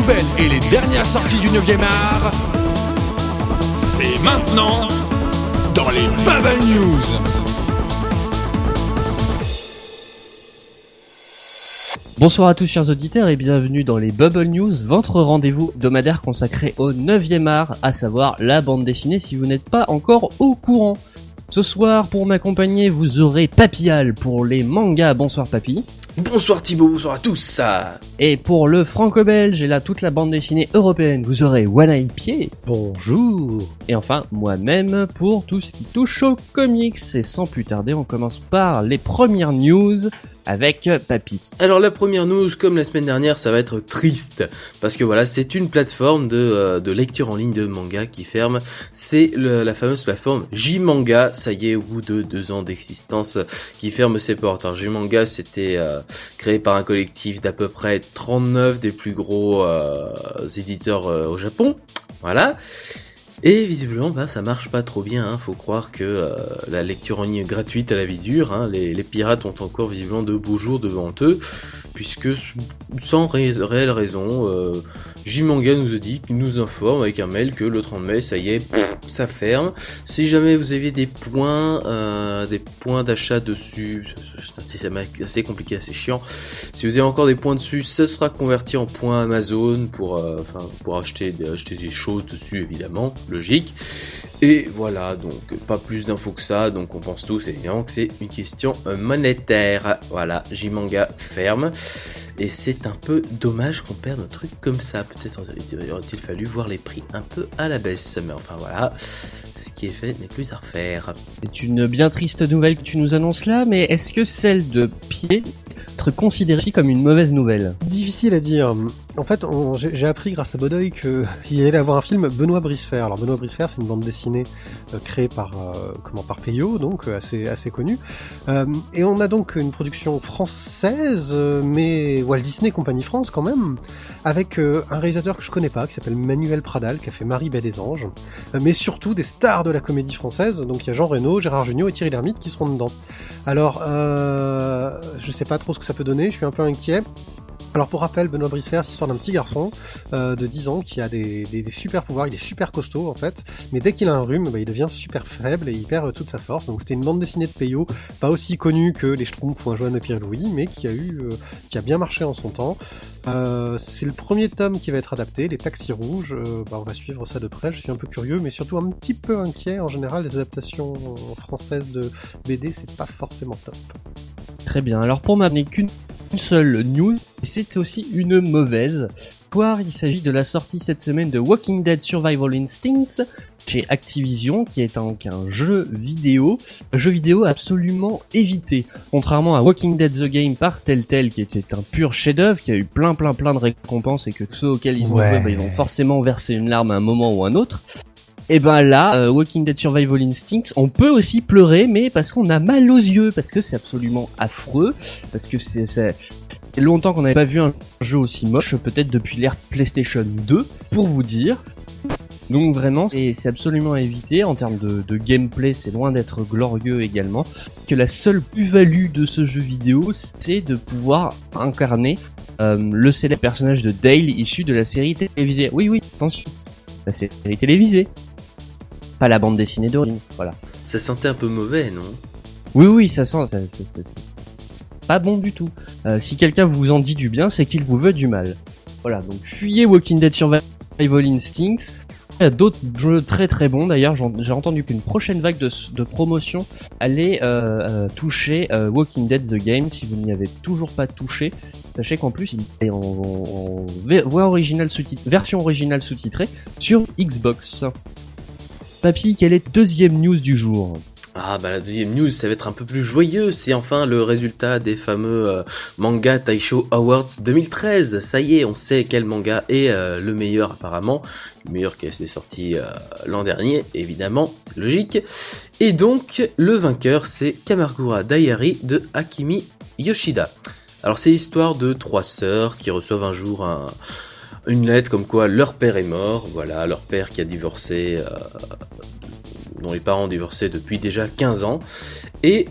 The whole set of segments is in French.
nouvelles et les dernières sorties du 9e art, c'est maintenant dans les Bubble News. Bonsoir à tous chers auditeurs et bienvenue dans les Bubble News, votre rendez-vous hebdomadaire consacré au 9e art, à savoir la bande dessinée si vous n'êtes pas encore au courant. Ce soir, pour m'accompagner, vous aurez Papillal pour les mangas. Bonsoir Papy. Bonsoir Thibaut, bonsoir à tous. Et pour le franco-belge et là toute la bande dessinée européenne, vous aurez One Pied. Bonjour. Et enfin, moi-même pour tout ce qui touche aux comics. Et sans plus tarder, on commence par les premières news avec Papy. Alors la première news, comme la semaine dernière, ça va être triste parce que voilà, c'est une plateforme de, euh, de, lecture en ligne de manga qui ferme. C'est la fameuse plateforme J-Manga. Ça y est, au bout de deux ans d'existence, qui ferme ses portes. Alors J-Manga, c'était euh, créé par un collectif d'à peu près 39 des plus gros euh, éditeurs au Japon. Voilà. Et visiblement, bah, ça marche pas trop bien. Hein. Faut croire que euh, la lecture en ligne gratuite à la vie dure, hein. les, pirates ont encore visiblement de beaux jours devant eux, puisque sans réelle raison, J-Manga nous a dit, nous informe avec un mail que le 30 mai, ça y est, ça ferme. Si jamais vous aviez des points, euh, des points d'achat dessus, c'est assez compliqué, assez chiant. Si vous avez encore des points dessus, ça sera converti en points Amazon pour, euh, enfin, pour acheter, acheter des choses dessus, évidemment, logique. Et voilà, donc pas plus d'infos que ça, donc on pense tous évidemment que c'est une question euh, monétaire. Voilà, J-Manga ferme. Et c'est un peu dommage qu'on perde un truc comme ça. Peut-être aurait-il fallu voir les prix un peu à la baisse. Mais enfin voilà, ce qui est fait n'est plus à refaire. C'est une bien triste nouvelle que tu nous annonces là, mais est-ce que celle de pied être considérée comme une mauvaise nouvelle? Difficile à dire. En fait, j'ai appris grâce à Bodoy qu'il allait avoir un film Benoît Brisefer. Alors Benoît Brisefer, c'est une bande dessinée euh, créée par euh, par Peyo, donc euh, assez connue. et on a donc une production française, mais Walt Disney Compagnie France quand même, avec un réalisateur que je connais pas, qui s'appelle Manuel Pradal, qui a fait Marie Belle des Anges, mais surtout des stars de la comédie française. Donc il y a Jean Reno, Gérard Jugnot et Thierry Lhermitte qui seront dedans. Alors, je sais pas trop ce que ça peut donner, je suis un peu inquiet. Alors pour rappel, Benoît Brisefer, c'est l'histoire d'un petit garçon euh, de 10 ans qui a des, super pouvoirs, il est super costaud en fait, mais dès qu'il a un rhume, bah, il devient super faible et il perd euh, toute sa force. Donc c'était une bande dessinée de Peyo, pas aussi connue que les Schtroumpfs ou un Joanne Pierre Louis, mais qui a eu, euh, qui a bien marché en son temps. c'est le premier tome qui va être adapté, les Taxis Rouges. Bah, on va suivre ça de près. Je suis un peu curieux, mais surtout un petit peu inquiet. En général, les adaptations françaises de BD, c'est pas forcément top. Très bien. Alors pour m'amener qu'une seule news, c'est aussi une mauvaise. Poire, il s'agit de la sortie cette semaine de Walking Dead Survival Instincts chez Activision, qui est un, un jeu vidéo, un jeu vidéo absolument évité. Contrairement à Walking Dead the Game par Telltale, qui était un pur chef-d'œuvre, qui a eu plein plein plein de récompenses et que ceux auxquels ils ont joué, bah, ils ont forcément versé une larme à un moment ou un autre. Et ben là, euh, Walking Dead Survival Instincts, on peut aussi pleurer, mais parce qu'on a mal aux yeux, parce que c'est absolument affreux, parce que c'est longtemps qu'on n'avait pas vu un jeu aussi moche, peut-être depuis l'ère PlayStation 2, pour vous dire. Donc vraiment, c'est absolument à éviter en termes de, gameplay, c'est loin d'être glorieux également. Que la seule plus-value de ce jeu vidéo, c'est de pouvoir incarner euh, le célèbre personnage de Dale issu de la série télévisée. Oui, oui, attention, la série télévisée pas la bande dessinée d'origine. Voilà. Ça sentait un peu mauvais, non? Oui, oui, ça sent. Ça, pas bon du tout. Euh, si quelqu'un vous en dit du bien, c'est qu'il vous veut du mal. Voilà, donc fuyez Walking Dead Survival Instincts. Il y a d'autres jeux très très bons d'ailleurs. J'ai entendu qu'une prochaine vague de, promotion allait euh, euh, toucher Walking Dead The Game. Si vous n'y avez toujours pas touché, sachez qu'en plus il est en, voix originale sous version originale sous-titrée sur Xbox. Papy, quelle est deuxième news du jour ah bah la deuxième news ça va être un peu plus joyeux, c'est enfin le résultat des fameux euh, manga Taisho Awards 2013. Ça y est, on sait quel manga est euh, le meilleur apparemment, le meilleur qui est sorti euh, l'an dernier évidemment, logique. Et donc le vainqueur c'est Kamakura Diary de Akimi Yoshida. Alors c'est l'histoire de trois sœurs qui reçoivent un jour un, une lettre comme quoi leur père est mort, voilà, leur père qui a divorcé, euh, dont les parents ont divorcé depuis déjà 15 ans, et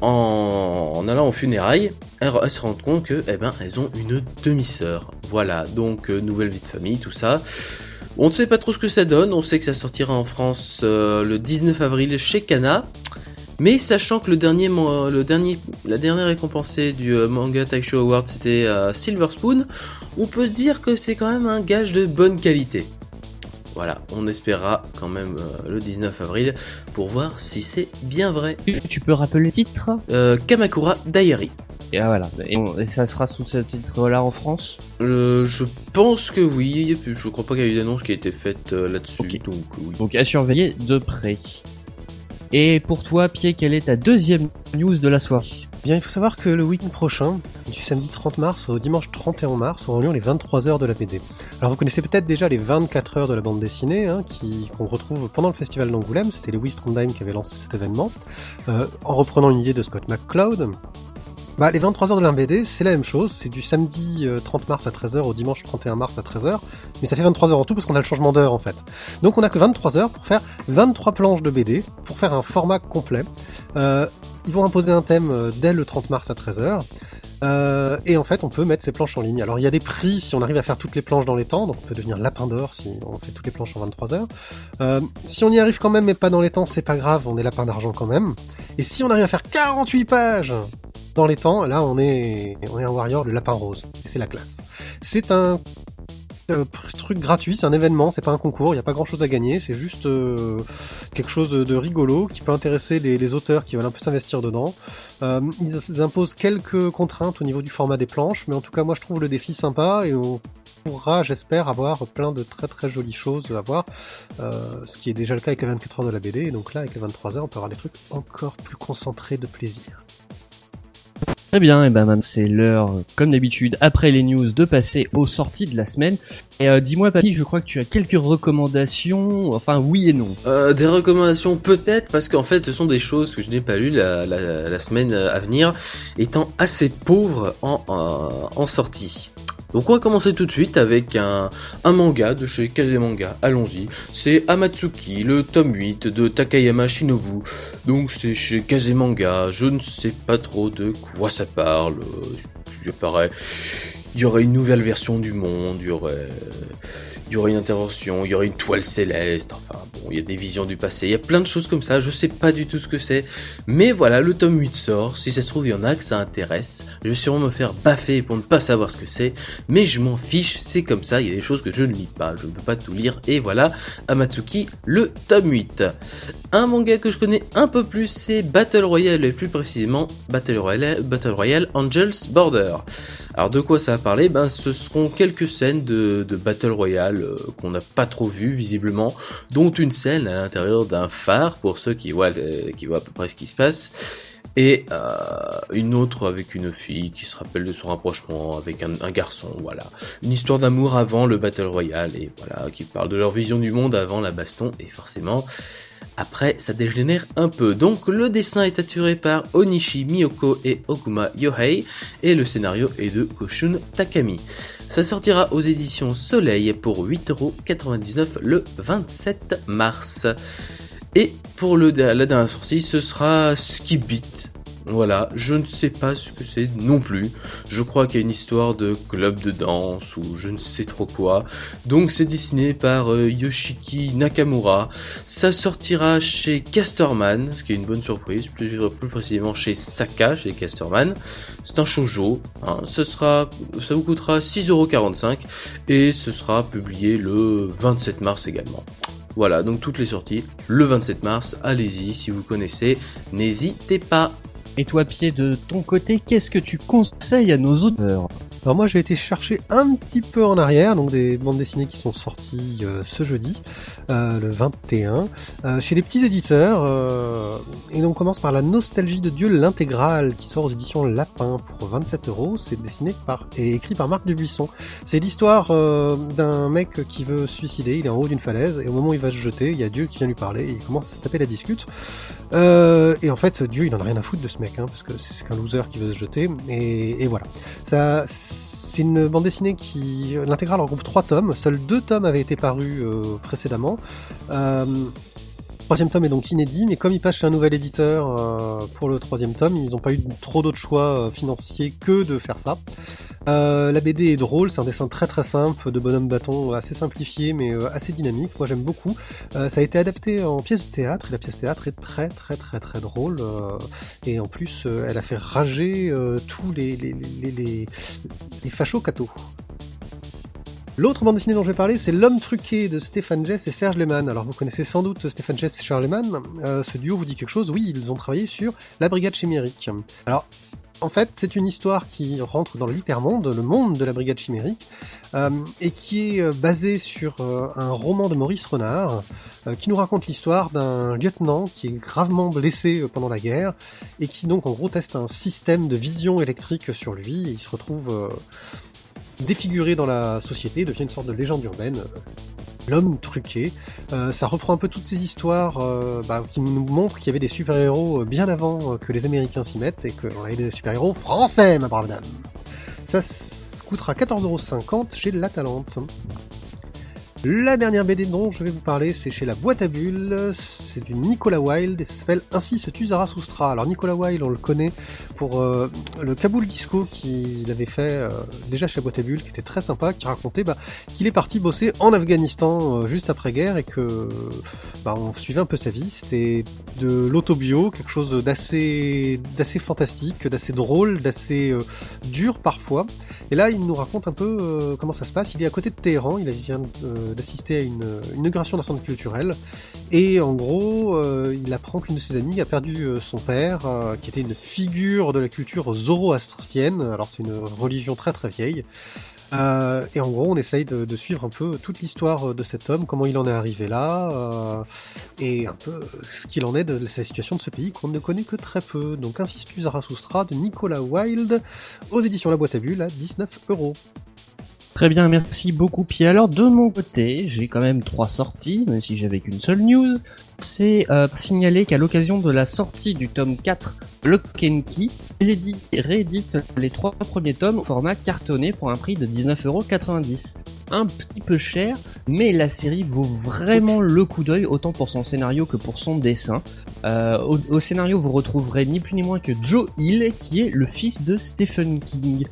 en, allant au funérailles, elles, se rendent compte que, eh ben, elles ont une demi-sœur. Voilà, donc euh, nouvelle vie de famille, tout ça. On ne sait pas trop ce que ça donne, on sait que ça sortira en France euh, le 19 avril chez Kana. Mais sachant que le dernier, le dernier, la dernière récompensée du euh, Manga Taisho Award c'était Silver Spoon, on peut se dire que c'est quand même un gage de bonne qualité. Voilà, on espérera quand même euh, le 19 avril pour voir si c'est bien vrai. Tu peux rappeler le titre? Euh, Kamakura Diary. Et ah, voilà. Et, on- et ça sera sous ce titre-là en France? Euh, je pense que oui, je crois pas qu'il y a eu d'annonce qui a été faite là-dessus, donc oui. Donc à surveiller de près. Et pour toi, Pierre, quelle est ta deuxième news de la soirée? Bien, il faut savoir que le week-end prochain, du samedi 30 mars au dimanche 31 mars, auront lieu les 23 heures de la BD. Alors vous connaissez peut-être déjà les 24 heures de la bande dessinée, hein, qu'on retrouve pendant le festival d'Angoulême. C'était Louis Trondheim qui avait lancé cet événement, euh, en reprenant une idée de Scott McCloud. Bah, les 23 heures de la BD, c'est la même chose. C'est du samedi euh, 30 mars à 13h au dimanche 31 mars à 13h. Mais ça fait 23 heures en tout parce qu'on a le changement d'heure en fait. Donc on a que 23 heures pour faire 23 planches de BD, pour faire un format complet. Euh, ils vont imposer un thème euh, dès le 30 mars à 13h. Euh, et en fait, on peut mettre ces planches en ligne. Alors, il y a des prix si on arrive à faire toutes les planches dans les temps, donc on peut devenir lapin d'or si on fait toutes les planches en 23 heures. Euh, si on y arrive quand même, mais pas dans les temps, c'est pas grave, on est lapin d'argent quand même. Et si on arrive à faire 48 pages dans les temps, là, on est, on est un warrior, le lapin rose. C'est la classe. C'est un euh, truc gratuit, c'est un événement, c'est pas un concours, il n'y a pas grand chose à gagner, c'est juste euh, quelque chose de rigolo qui peut intéresser les, auteurs qui veulent un peu s'investir dedans. Euh, ils imposent quelques contraintes au niveau du format des planches, mais en tout cas moi je trouve le défi sympa et on pourra, j'espère, avoir plein de très très jolies choses à voir, euh, ce qui est déjà le cas avec les 24 heures de la BD, et donc là avec les 23 heures on peut avoir des trucs encore plus concentrés de plaisir. Très bien, et ben c'est l'heure, comme d'habitude, après les news, de passer aux sorties de la semaine. Et euh, dis-moi, Papy, je crois que tu as quelques recommandations, enfin oui et non. Euh, des recommandations peut-être parce qu'en fait ce sont des choses que je n'ai pas lues la, la, semaine à venir étant assez pauvre en, en, en sortie. Donc on va commencer tout de suite avec un, un manga de chez Kazemanga, allons-y. C'est Amatsuki, le tome 8 de Takayama Shinobu. Donc c'est chez Kazemanga, je ne sais pas trop de quoi ça parle. Il paraît, il y aurait une nouvelle version du monde, il y aurait il y aurait une intervention, il y aurait une toile céleste, enfin bon, il y a des visions du passé, il y a plein de choses comme ça, je sais pas du tout ce que c'est, mais voilà, le tome 8 sort, si ça se trouve il y en a que ça intéresse, je vais sûrement me faire baffer pour ne pas savoir ce que c'est, mais je m'en fiche, c'est comme ça, il y a des choses que je ne lis pas, je ne peux pas tout lire, et voilà, Amatsuki, le tome 8. Un manga que je connais un peu plus, c'est Battle Royale, et plus précisément Battle Royale, Battle Royale Angels Border. Alors de quoi ça va parler? Ben ce seront quelques scènes de, de Battle Royale euh, qu'on n'a pas trop vues visiblement, dont une scène à l'intérieur d'un phare pour ceux qui voient, euh, qui voient à peu près ce qui se passe, et euh, une autre avec une fille qui se rappelle de son rapprochement avec un, un garçon, voilà. Une histoire d'amour avant le Battle Royale, et voilà, qui parle de leur vision du monde avant la baston, et forcément... Après, ça dégénère un peu. Donc, le dessin est assuré par Onishi Miyoko et Okuma Yohei, et le scénario est de Koshun Takami. Ça sortira aux éditions Soleil pour 8,99€ le 27 mars. Et pour le, la dernière sortie, ce sera Skibit. Voilà, je ne sais pas ce que c'est non plus. Je crois qu'il y a une histoire de club de danse ou je ne sais trop quoi. Donc c'est dessiné par euh, Yoshiki Nakamura. Ça sortira chez Casterman, ce qui est une bonne surprise, plus, précisément chez Saka, chez Casterman. C'est un shoujo. Hein. Ce sera, ça vous coûtera 6,45€ et ce sera publié le 27 mars également. Voilà, donc toutes les sorties le 27 mars. Allez-y, si vous connaissez, n'hésitez pas. Et toi, Pied, de ton côté, qu'est-ce que tu conseilles à nos auteurs Alors moi j'ai été chercher un petit peu en arrière, donc des bandes dessinées qui sont sorties euh, ce jeudi, euh, le 21, euh, chez les petits éditeurs. et on commence par La Nostalgie de Dieu, l'intégrale, qui sort aux éditions Lapin pour 27 euros. C'est dessiné par et écrit par Marc Dubuisson. C'est l'histoire d'un mec qui veut se suicider, il est en haut d'une falaise, et au moment où il va se jeter, il y a Dieu qui vient lui parler, et il commence à se taper la discute. Et en fait, Dieu, il en a rien à foutre de ce mec, hein, parce que c'est c'est qu'un loser qui veut se jeter, et, et voilà. Ça, c'est une bande dessinée qui. L'intégrale regroupe trois tomes. Seuls deux tomes avaient été parus euh, précédemment. Euh, troisième tome est donc inédit, mais comme il passe chez un nouvel éditeur euh, pour le troisième tome, ils n'ont pas eu trop d'autres choix euh, financiers que de faire ça. Euh, la BD est drôle, c'est un dessin très très simple de bonhomme bâton, assez simplifié mais euh, assez dynamique. Moi j'aime beaucoup. Euh, ça a été adapté en pièce de théâtre et la pièce de théâtre est très très très très drôle. et en plus, elle a fait rager tous les les les les, les fachos cathos. L'autre bande dessinée dont je vais parler, c'est L'homme truqué de Stéphane Jess et Serge Lehmann. Alors vous connaissez sans doute Stéphane Jess et Serge Lehmann. Euh, ce duo vous dit quelque chose Oui, ils ont travaillé sur La Brigade Chimérique. Alors, en fait, c'est une histoire qui rentre dans l'hypermonde, le monde de la Brigade Chimérique, euh, et qui est euh, basée sur un roman de Maurice Renard, qui nous raconte l'histoire d'un lieutenant qui est gravement blessé pendant la guerre, et qui donc en gros teste un système de vision électrique sur lui, et il se retrouve défiguré dans la société, devient une sorte de légende urbaine. euh, L'homme truqué, Euh, ça reprend un peu toutes ces histoires euh, bah, qui nous montrent qu'il y avait des super-héros bien avant que les Américains s'y mettent et qu'on avait des super-héros français, ma brave dame. Ça coûtera 14,50€ chez La Talente. La dernière BD dont je vais vous parler, c'est chez La Boîte à Bulles, c'est du Nicolas Wilde et ça s'appelle Ainsi se tue Zarathustra. Alors Nicolas Wilde, on le connaît pour euh, le Kaboul Disco qu'il avait fait euh, déjà chez La Boîte à Bulles, qui était très sympa, qui racontait bah, qu'il est parti bosser en Afghanistan euh, juste après-guerre et que bah, on suivait un peu sa vie. C'était de l'autobio, quelque chose d'assez d'assez fantastique, d'assez drôle, d'assez dur parfois. Et là, il nous raconte un peu comment ça se passe. Il est à côté de Téhéran, il vient euh, d'assister à une, inauguration d'un centre culturel. Et en gros, euh, il apprend qu'une de ses amies a perdu euh, son père, euh, qui était une figure de la culture zoroastrienne. Alors c'est une religion très très vieille. Euh, et en gros, on essaye de, suivre un peu toute l'histoire de cet homme, comment il en est arrivé là, euh, et un peu ce qu'il en est de sa situation de ce pays qu'on ne connaît que très peu. Donc Insistus Zarathustra de Nicolas Wilde aux éditions La Boîte à Bulles à 19 euros. Très bien, merci beaucoup Pierre. Alors de mon côté, j'ai quand même trois sorties, même si j'avais qu'une seule news. C'est euh, signaler qu'à l'occasion de la sortie du tome 4 Lock and Key, il édite- réédite les trois premiers tomes au format cartonné pour un prix de 19,90€. Un petit peu cher, mais la série vaut vraiment le coup d'œil, autant pour son scénario que pour son dessin. Euh, au, scénario, vous retrouverez ni plus ni moins que Joe Hill, qui est le fils de Stephen King.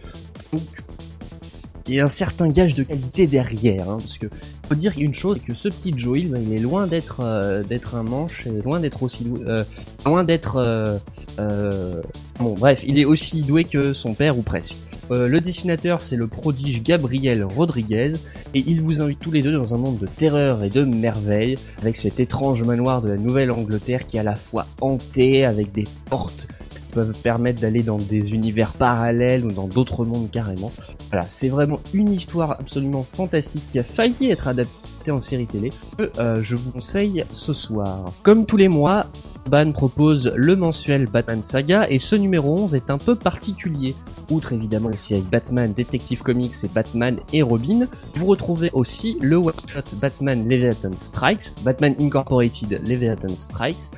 Il y a un certain gage de qualité derrière, hein, parce que faut dire une chose, c'est que ce petit Joe ben, il est loin d'être euh, d'être un manche, loin d'être aussi doué, euh, loin d'être euh, euh, bon, bref, il est aussi doué que son père ou presque. Euh, le dessinateur, c'est le prodige Gabriel Rodriguez, et il vous invite tous les deux dans un monde de terreur et de merveille, avec cet étrange manoir de la Nouvelle-Angleterre qui est à la fois hanté, avec des portes peuvent permettre d'aller dans des univers parallèles ou dans d'autres mondes carrément. Voilà, c'est vraiment une histoire absolument fantastique qui a failli être adaptée en série télé, que euh, je vous conseille ce soir. Comme tous les mois, Ban propose le mensuel Batman Saga et ce numéro 11 est un peu particulier. Outre évidemment la série Batman Detective Comics et Batman et Robin, vous retrouvez aussi le one-shot Batman Leviathan Strikes, Batman Incorporated Leviathan Strikes,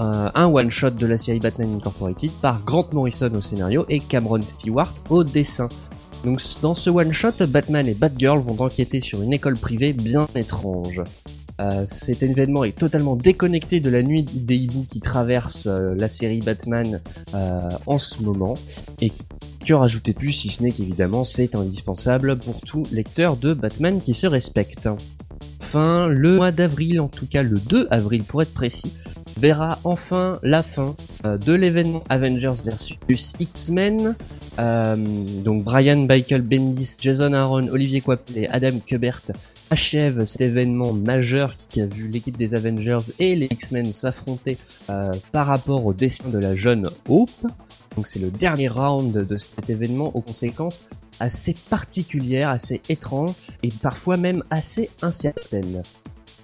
euh, un one-shot de la série Batman Incorporated par Grant Morrison au scénario et Cameron Stewart au dessin. Donc dans ce one-shot, Batman et Batgirl vont enquêter sur une école privée bien étrange. Euh, cet événement est totalement déconnecté de la nuit des hiboux qui traverse euh, la série Batman en ce moment. Et que plus si ce n'est qu'évidemment c'est indispensable pour tout lecteur de Batman qui se respecte. Enfin, le mois d'avril, en tout cas le 2 avril pour être précis, verra enfin la fin euh, de l'événement Avengers vs X-Men. Euh, donc Brian Michael Bendis, Jason Aaron, Olivier Coipel et Adam Kubert achèvent cet événement majeur qui a vu l'équipe des Avengers et les X-Men s'affronter euh, par rapport au destin de la jeune Hope. Donc c'est le dernier round de cet événement aux conséquences assez particulières, assez étranges et parfois même assez incertaines.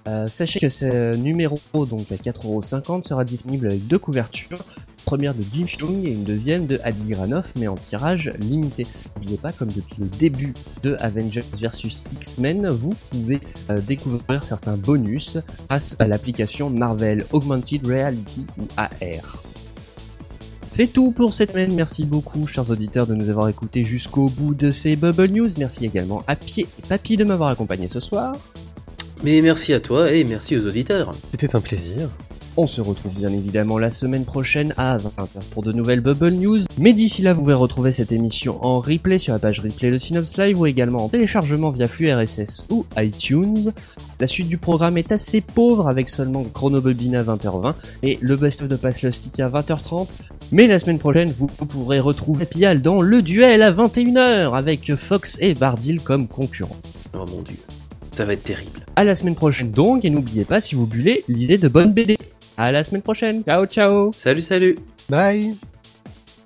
Euh, sachez que ce numéro donc à 4,50€ sera disponible avec deux couvertures, première de Jim et une deuxième de Adi Granoff, mais en tirage limité. N'oubliez pas, comme depuis le début de Avengers vs X-Men, vous pouvez euh, découvrir certains bonus grâce à l'application Marvel Augmented Reality ou AR. C'est tout pour cette semaine. Merci beaucoup, chers auditeurs, de nous avoir écoutés jusqu'au bout de ces Bubble News. Merci également à Pied et Papy de m'avoir accompagné ce soir. Mais merci à toi et merci aux auditeurs. C'était un plaisir. On se retrouve bien évidemment la semaine prochaine à 20h pour de nouvelles Bubble News. Mais d'ici là, vous pouvez retrouver cette émission en replay sur la page replay de Synops Live ou également en téléchargement via flux RSS ou iTunes. La suite du programme est assez pauvre avec seulement Chronobobine à 20h20 et le Best of the Pass Lustic à 20h30. Mais la semaine prochaine, vous pourrez retrouver Pial dans le duel à 21h avec Fox et Bardil comme concurrents. Oh mon dieu, ça va être terrible. À la semaine prochaine donc, et n'oubliez pas si vous bullez, l'idée de bonne BD. À la semaine prochaine. Ciao ciao. Salut salut Bye